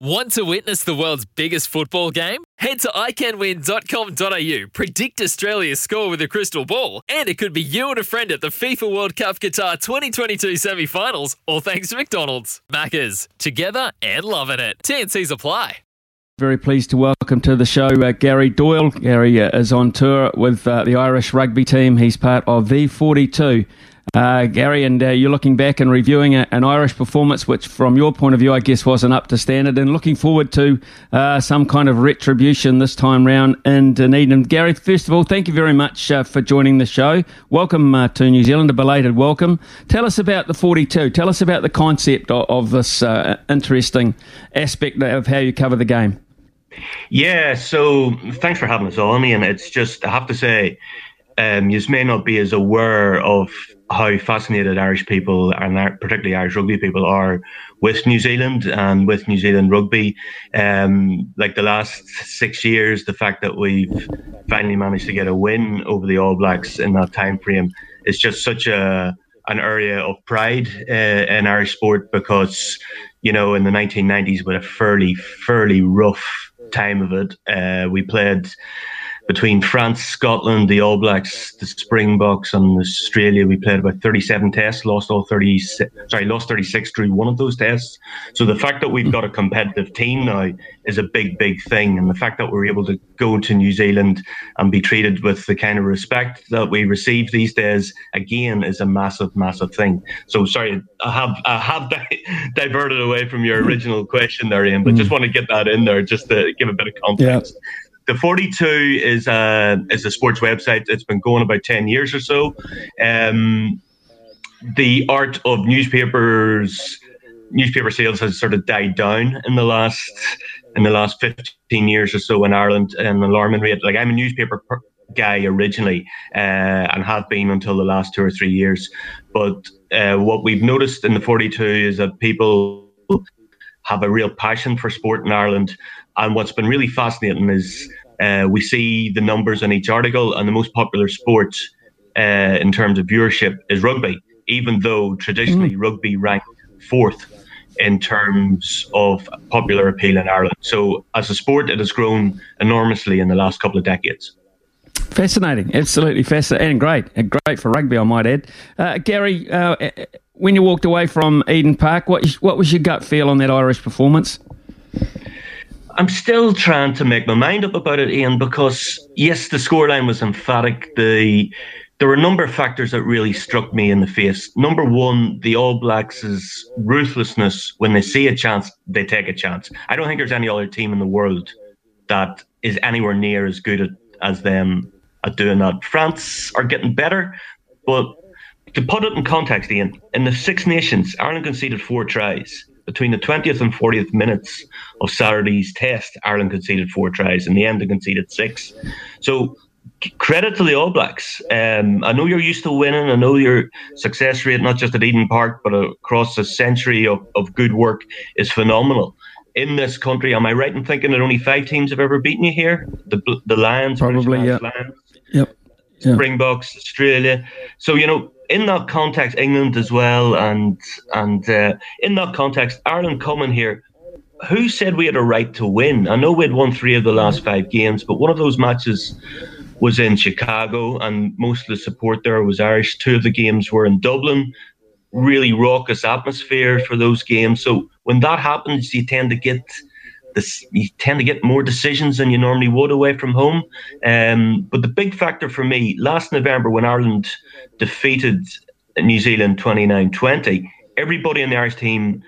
Want to witness the world's biggest football game? Head to iCanWin.com.au, predict Australia's score with a crystal ball, and it could be you and a friend at the FIFA World Cup Qatar 2022 semi finals, all thanks to McDonald's. Maccas, together and loving it. TNC's apply. Very pleased to welcome to the show uh, Gary Doyle. Gary uh, is on tour with uh, the Irish rugby team. He's part of the 42. Uh, Gary, and uh, you're looking back and reviewing a, an Irish performance, which, from your point of view, I guess wasn't up to standard, and looking forward to uh, some kind of retribution this time round in Dunedin. Gary, first of all, thank you very much uh, for joining the show. Welcome uh, to New Zealand, a belated welcome. Tell us about the 42. Tell us about the concept of, of this uh, interesting aspect of how you cover the game. Yeah, so thanks for having us on, Ian. It's just, I have to say, um, you may not be as aware of how fascinated Irish people and particularly Irish rugby people are with New Zealand and with New Zealand rugby. Um, like the last six years, the fact that we've finally managed to get a win over the All Blacks in that time frame is just such a an area of pride uh, in Irish sport because you know in the 1990s with a fairly fairly rough time of it, uh, we played between France, Scotland, the All Blacks, the Springboks, and Australia, we played about 37 tests, lost all 30, sorry, lost 36 through one of those tests. So the fact that we've got a competitive team now is a big, big thing. And the fact that we're able to go to New Zealand and be treated with the kind of respect that we receive these days, again, is a massive, massive thing. So sorry, I have, I have di- diverted away from your original question there, Ian, but just mm. want to get that in there just to give a bit of context. Yeah the 42 is a is a sports website. It's been going about 10 years or so. Um, the art of newspapers newspaper sales has sort of died down in the last in the last 15 years or so in Ireland an alarming rate. Like I'm a newspaper guy originally uh, and have been until the last two or three years. But uh, what we've noticed in the 42 is that people have a real passion for sport in Ireland and what's been really fascinating is uh, we see the numbers in each article, and the most popular sport uh, in terms of viewership is rugby, even though traditionally mm. rugby ranked fourth in terms of popular appeal in Ireland. So, as a sport, it has grown enormously in the last couple of decades. Fascinating, absolutely fascinating, and great, and great for rugby, I might add. Uh, Gary, uh, when you walked away from Eden Park, what what was your gut feel on that Irish performance? I'm still trying to make my mind up about it, Ian, because yes, the scoreline was emphatic. The there were a number of factors that really struck me in the face. Number one, the All Blacks' ruthlessness. When they see a chance, they take a chance. I don't think there's any other team in the world that is anywhere near as good at, as them at doing that. France are getting better, but to put it in context, Ian, in the Six Nations, Ireland conceded four tries between the 20th and 40th minutes of Saturday's test, Ireland conceded four tries. In the end, they conceded six. So credit to the All Blacks. Um, I know you're used to winning. I know your success rate, not just at Eden Park, but across a century of, of good work, is phenomenal. In this country, am I right in thinking that only five teams have ever beaten you here? The the Lions, probably, yeah. Lions, yep. Springboks, Australia. So you know, in that context, England as well, and and uh, in that context, Ireland coming here. Who said we had a right to win? I know we'd won three of the last five games, but one of those matches was in Chicago, and most of the support there was Irish. Two of the games were in Dublin. Really raucous atmosphere for those games. So when that happens, you tend to get this, you tend to get more decisions than you normally would away from home. Um, but the big factor for me, last November when Ireland defeated New Zealand 29 20, everybody in the Irish team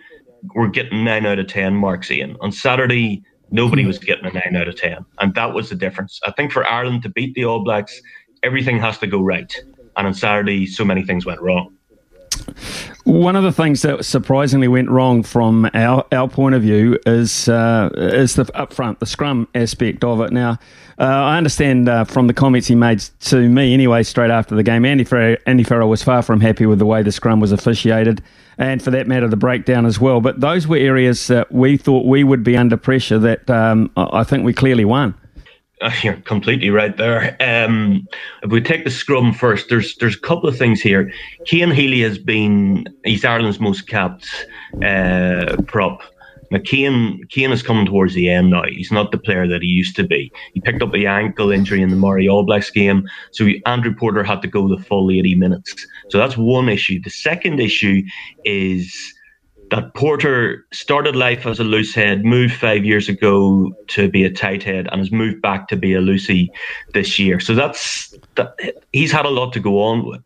were getting nine out of ten marks in. On Saturday, nobody was getting a nine out of ten, and that was the difference. I think for Ireland to beat the All Blacks, everything has to go right, and on Saturday, so many things went wrong. One of the things that surprisingly went wrong from our, our point of view is uh, is the upfront, the scrum aspect of it. Now, uh, I understand uh, from the comments he made to me anyway, straight after the game, Andy Farrell, Andy was far from happy with the way the scrum was officiated, and for that matter, the breakdown as well. But those were areas that we thought we would be under pressure that um, I think we clearly won. You're completely right there. Um, if we take the scrum first, there's there's a couple of things here. Cian Healy has been he's Ireland's most capped uh, prop. Now, Cian, Cian is coming towards the end now. He's not the player that he used to be. He picked up the ankle injury in the Maori All Blacks game, so Andrew Porter had to go the full 80 minutes. So that's one issue. The second issue is that Porter started life as a loose head, moved five years ago to be a tight head, and has moved back to be a loosey this year. So that's that, he's had a lot to go on with.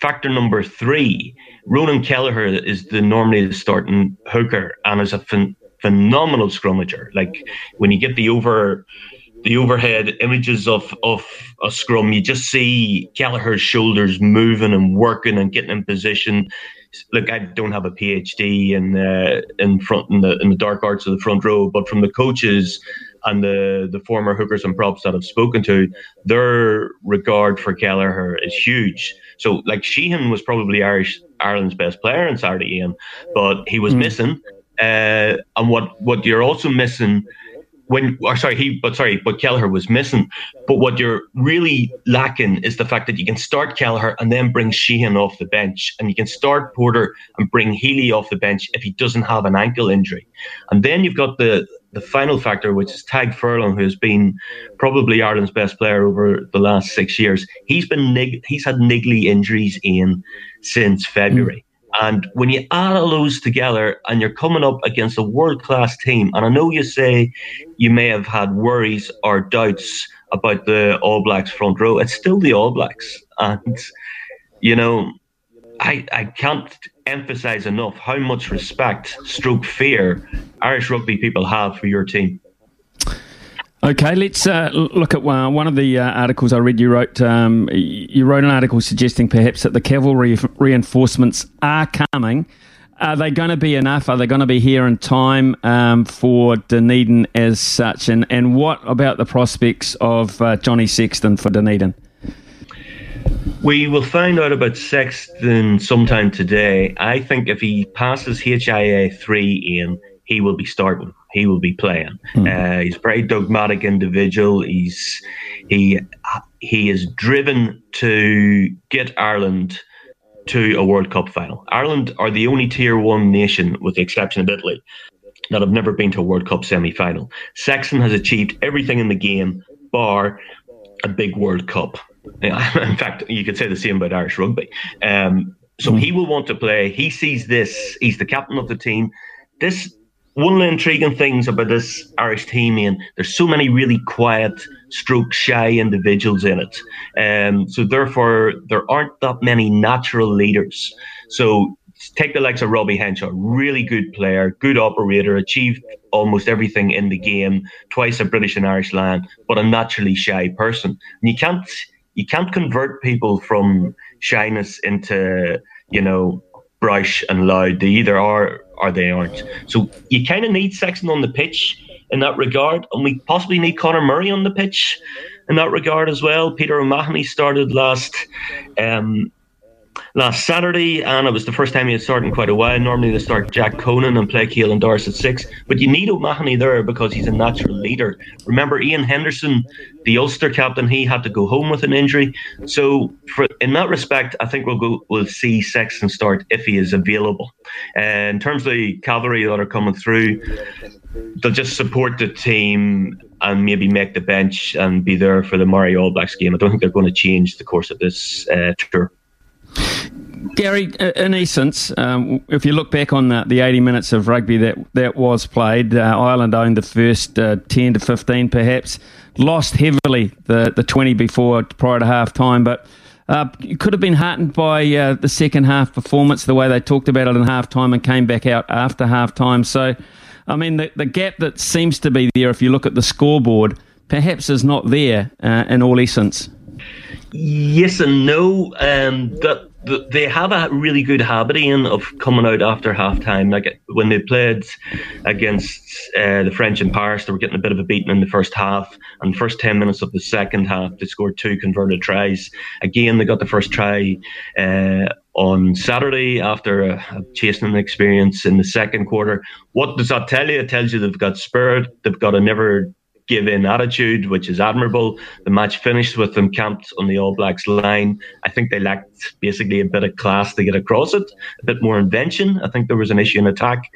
Factor number three: Ronan Kelleher is the normally the starting hooker and is a ph- phenomenal scrummager. Like when you get the over the overhead images of of a scrum, you just see Kelleher's shoulders moving and working and getting in position look, I don't have a PhD in uh, in front in the in the dark arts of the front row, but from the coaches and the the former hookers and props that I've spoken to, their regard for Kelleher is huge. So, like Sheehan was probably Irish Ireland's best player in Saturday, Ian, but he was mm. missing. Uh, and what what you're also missing when or sorry he but sorry but Kelleher was missing. But what you're really lacking is the fact that you can start Kelleher and then bring Sheehan off the bench, and you can start Porter and bring Healy off the bench if he doesn't have an ankle injury, and then you've got the the final factor, which is Tadhg Furlong, who has been probably Ireland's best player over the last six years. He's been he's had niggly injuries in since February. And when you add all those together and you're coming up against a world class team, and I know you say you may have had worries or doubts about the All Blacks front row, it's still the All Blacks. And, you know, I, I can't emphasize enough how much respect, stroke fear, Irish rugby people have for your team. Okay, let's uh, look at uh, one of the uh, articles I read. You wrote um, you wrote an article suggesting perhaps that the cavalry reinforcements are coming. Are they going to be enough? Are they going to be here in time um, for Dunedin as such? And and what about the prospects of uh, Johnny Sexton for Dunedin? We will find out about Sexton sometime today. I think if he passes HIA three, Ian, he will be starting he will be playing. Mm. Uh, he's a very dogmatic individual. He's he he is driven to get Ireland to a World Cup final. Ireland are the only tier one nation, with the exception of Italy, that have never been to a World Cup semi final. Sexton has achieved everything in the game, bar a big World Cup. In fact, you could say the same about Irish rugby. Um, so mm. he will want to play. He sees this. He's the captain of the team. This one of the intriguing things about this Irish team, and there's so many really quiet, stroke shy individuals in it. Um, so therefore, there aren't that many natural leaders. So take the likes of Robbie Henshaw, really good player, good operator, achieved almost everything in the game, twice a British and Irish Lion, but a naturally shy person. And you can't you can't convert people from shyness into, you know, brash and loud. They either are or they aren't. So you kind of need Sexton on the pitch in that regard, and we possibly need Conor Murray on the pitch in that regard as well. Peter O'Mahony started last um, last Saturday, and it was the first time he had started in quite a while. Normally they start Jack Conan and play Caelan Doris at six, but you need O'Mahony there because he's a natural leader. Remember Iain Henderson, the Ulster captain, he had to go home with an injury. So for, in that respect, I think we'll go we'll see Sexton start if he is available. Uh, in terms of the cavalry that are coming through, they'll just support the team and maybe make the bench and be there for the Maori All Blacks game. I don't think they're going to change the course of this uh, tour. Gary, in essence, um, if you look back on the, the 80 minutes of rugby that, that was played, uh, Ireland owned the first uh, 10 to 15 perhaps, lost heavily the, the 20 before prior to half time, but Uh, you could have been heartened by uh, the second half performance, the way they talked about it in half time and came back out after half time. So, I mean, the, the gap that seems to be there, if you look at the scoreboard, perhaps is not there uh, in all essence. Yes and no. Um, that they have a really good habit of coming out after half time. Like when they played against uh, the French in Paris, they were getting a bit of a beating in the first half. And first 10 minutes of the second half, they scored two converted tries. Again, they got the first try uh, on Saturday after a, a chasing experience in the second quarter. What does that tell you? It tells you they've got spirit, they've got a never give in attitude, which is admirable. The match finished with them camped on the All Blacks line. I think they lacked basically a bit of class to get across it, a bit more invention. I think there was an issue in attack.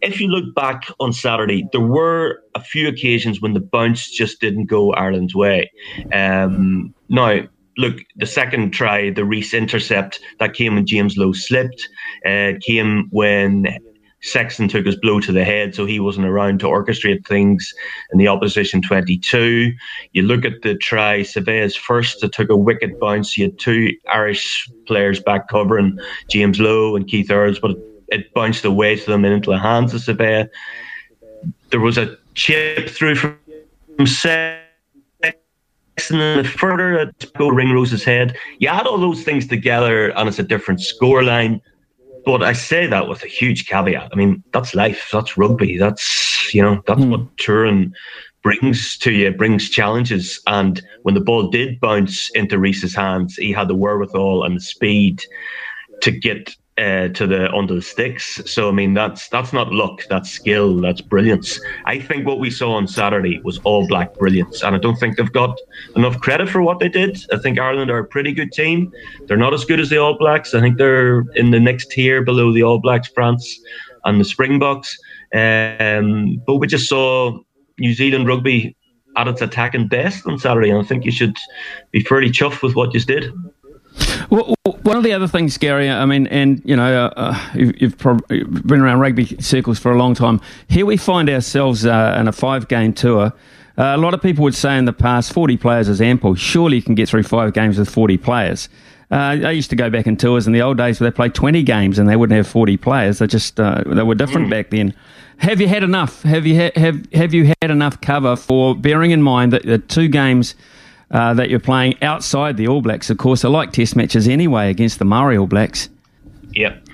If you look back on Saturday, there were a few occasions when the bounce just didn't go Ireland's way. Um, now, look, the second try, the Reece intercept that came when James Lowe slipped, uh, came when Sexton took his blow to the head, so he wasn't around to orchestrate things in the opposition 22. You look at the try, Savea's first, it took a wicket bounce. You had two Irish players back covering James Lowe and Keith Earls, but it, it bounced away to them and into the hands of Savea. There was a chip through from Sexton and the further go Ringrose's head. You add all those things together, and it's a different scoreline. But I say that with a huge caveat. I mean, that's life. That's rugby. That's you know that's mm. what touring brings to you. Brings challenges. And when the ball did bounce into Reece's hands, he had the wherewithal and the speed to get uh, to the under the sticks. So I mean that's that's not luck, that's skill, that's brilliance. I think what we saw on Saturday was all black brilliance, and I don't think they've got enough credit for what they did. I think Ireland are a pretty good team. They're not as good as the All Blacks. I think they're in the next tier below the All Blacks, France, and the Springboks. Um, but we just saw New Zealand rugby at its attacking best on Saturday, and I think you should be fairly chuffed with what you did. Well, one of the other things, Gary, I mean, and you know, uh, uh you've, you've been around rugby circles for a long time. Here we find ourselves uh, in a five-game tour. Uh, a lot of people would say in the past, 40 players is ample. Surely you can get through five games with 40 players. Uh, I used to go back in tours in the old days where they played 20 games and they wouldn't have 40 players. They just uh, they were different mm. back then. Have you had enough? Have you ha- have have you had enough cover for bearing in mind that the two games? Uh, that you're playing outside the All Blacks. Of course, I like Test matches anyway against the Maori All Blacks. Yep.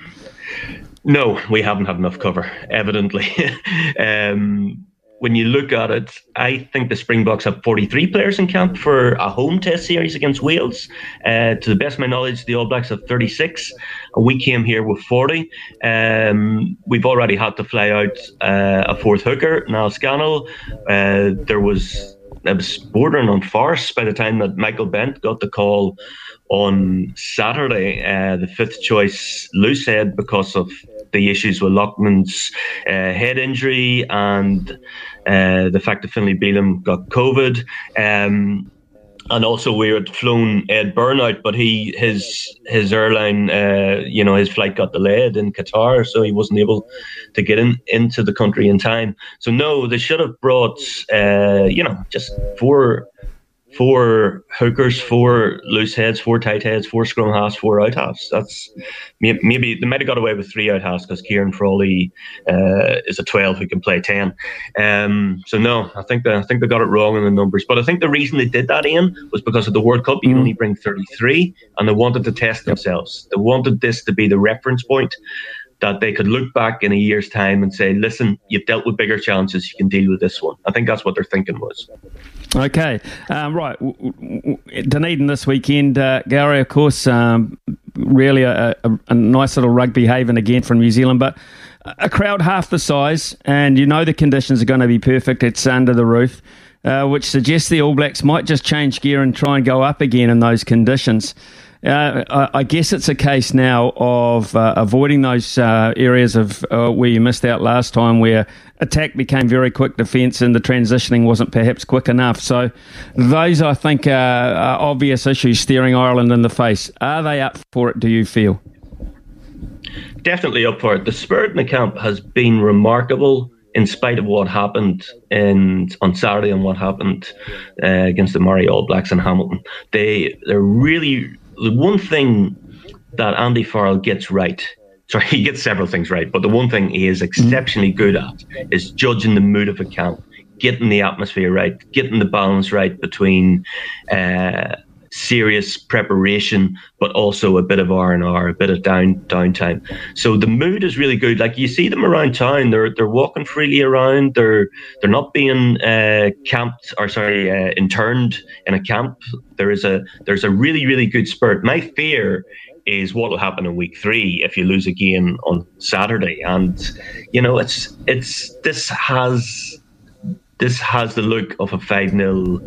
No, we haven't had enough cover, evidently. um, when you look at it, I think the Springboks have 43 players in camp for a home test series against Wales. Uh, to the best of my knowledge, the All Blacks have 36, we came here with 40. Um, we've already had to fly out uh, a fourth hooker, Niall Scannell. Uh, there was it was bordering on farce by the time that Michael Bent got the call on Saturday. Uh, the fifth choice loose head because of the issues with Loughman's uh, head injury and uh, the fact that Finlay Bealham got COVID. Um, and also we had flown Ed Byrne out, but he his his airline, uh, you know, his flight got delayed in Qatar, so he wasn't able to get in into the country in time. So no, they should have brought, uh, you know, just four four hookers, four loose heads, four tight heads, four scrum halves, four out halves. That's maybe they might have got away with three out halves because Ciarán Frawley uh, is a twelve who can play ten. Um, so no, I think they, I think they got it wrong in the numbers. But I think the reason they did that in was because of the World Cup. You mm. only bring thirty three, and they wanted to test themselves. They wanted this to be the reference point that they could look back in a year's time and say, listen, you've dealt with bigger challenges, you can deal with this one. I think that's what their thinking was. Okay, um, right. Dunedin this weekend, uh, Gary, of course, um, really a, a, a, nice little rugby haven again from New Zealand, but a crowd half the size, and you know the conditions are going to be perfect. It's under the roof. Uh, which suggests the All Blacks might just change gear and try and go up again in those conditions. Uh, I, guess it's a case now of uh, avoiding those uh, areas of uh, where you missed out last time, where attack became very quick defence and the transitioning wasn't perhaps quick enough. So, those I think are, are obvious issues staring Ireland in the face. Are they up for it? Do you feel? Definitely up for it. The spirit in the camp has been remarkable in spite of what happened in on Saturday and what happened uh, against the Maori All Blacks in Hamilton, they they're really the one thing that Andy Farrell gets right. Sorry, he gets several things right, but the one thing he is exceptionally good at is judging the mood of a camp, getting the atmosphere right, getting the balance right between uh, serious preparation, but also a bit of R and R, a bit of down downtime. So the mood is really good. Like you see them around town, they're they're walking freely around. They're they're not being uh, camped or sorry uh, interned in a camp. There is a there's a really really good spirit. My fear is what will happen in week three if you lose a game on Saturday, and you know it's it's this has this has the look of a five 0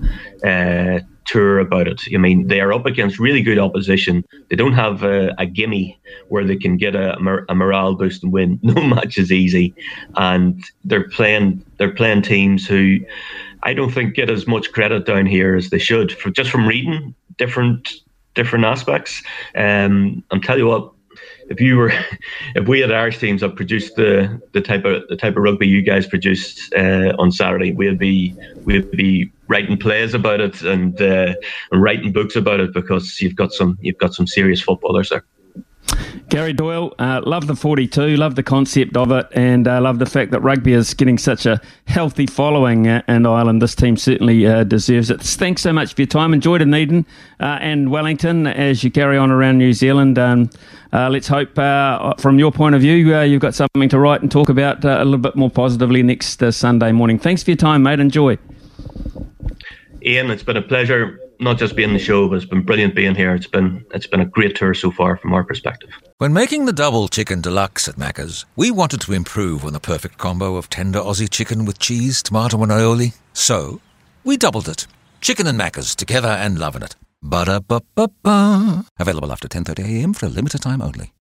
uh, tour about it. I mean, they are up against really good opposition. They don't have a, a gimme where they can get a, a, morale boost and win. No match is easy, and they're playing they're playing teams who I don't think get as much credit down here as they should. For just from reading different different aspects, um, I'm tell you what, if you were if we had Irish teams that produced the the type of the type of rugby you guys produced uh, on Saturday, we'd be we'd be writing plays about it and, uh, and writing books about it because you've got some you've got some serious footballers there. Gary Doyle, uh, love the 42, love the concept of it, and uh, love the fact that rugby is getting such a healthy following uh, in Ireland. This team certainly uh, deserves it. Thanks so much for your time. Enjoy Dunedin uh, and Wellington as you carry on around New Zealand. Um, uh, let's hope, from your point of view, you've got something to write and talk about a little bit more positively next Sunday morning. Thanks for your time, mate. Enjoy. Ian, it's been a pleasure not just being the show, but it's been brilliant being here. It's been it's been a great tour so far from our perspective. When making the double chicken deluxe at Macca's, we wanted to improve on the perfect combo of tender Aussie chicken with cheese, tomato, and aioli. So we doubled it. Chicken and Macca's together and loving it. Ba da ba ba ba. Available after 10:30 a.m. for a limited time only.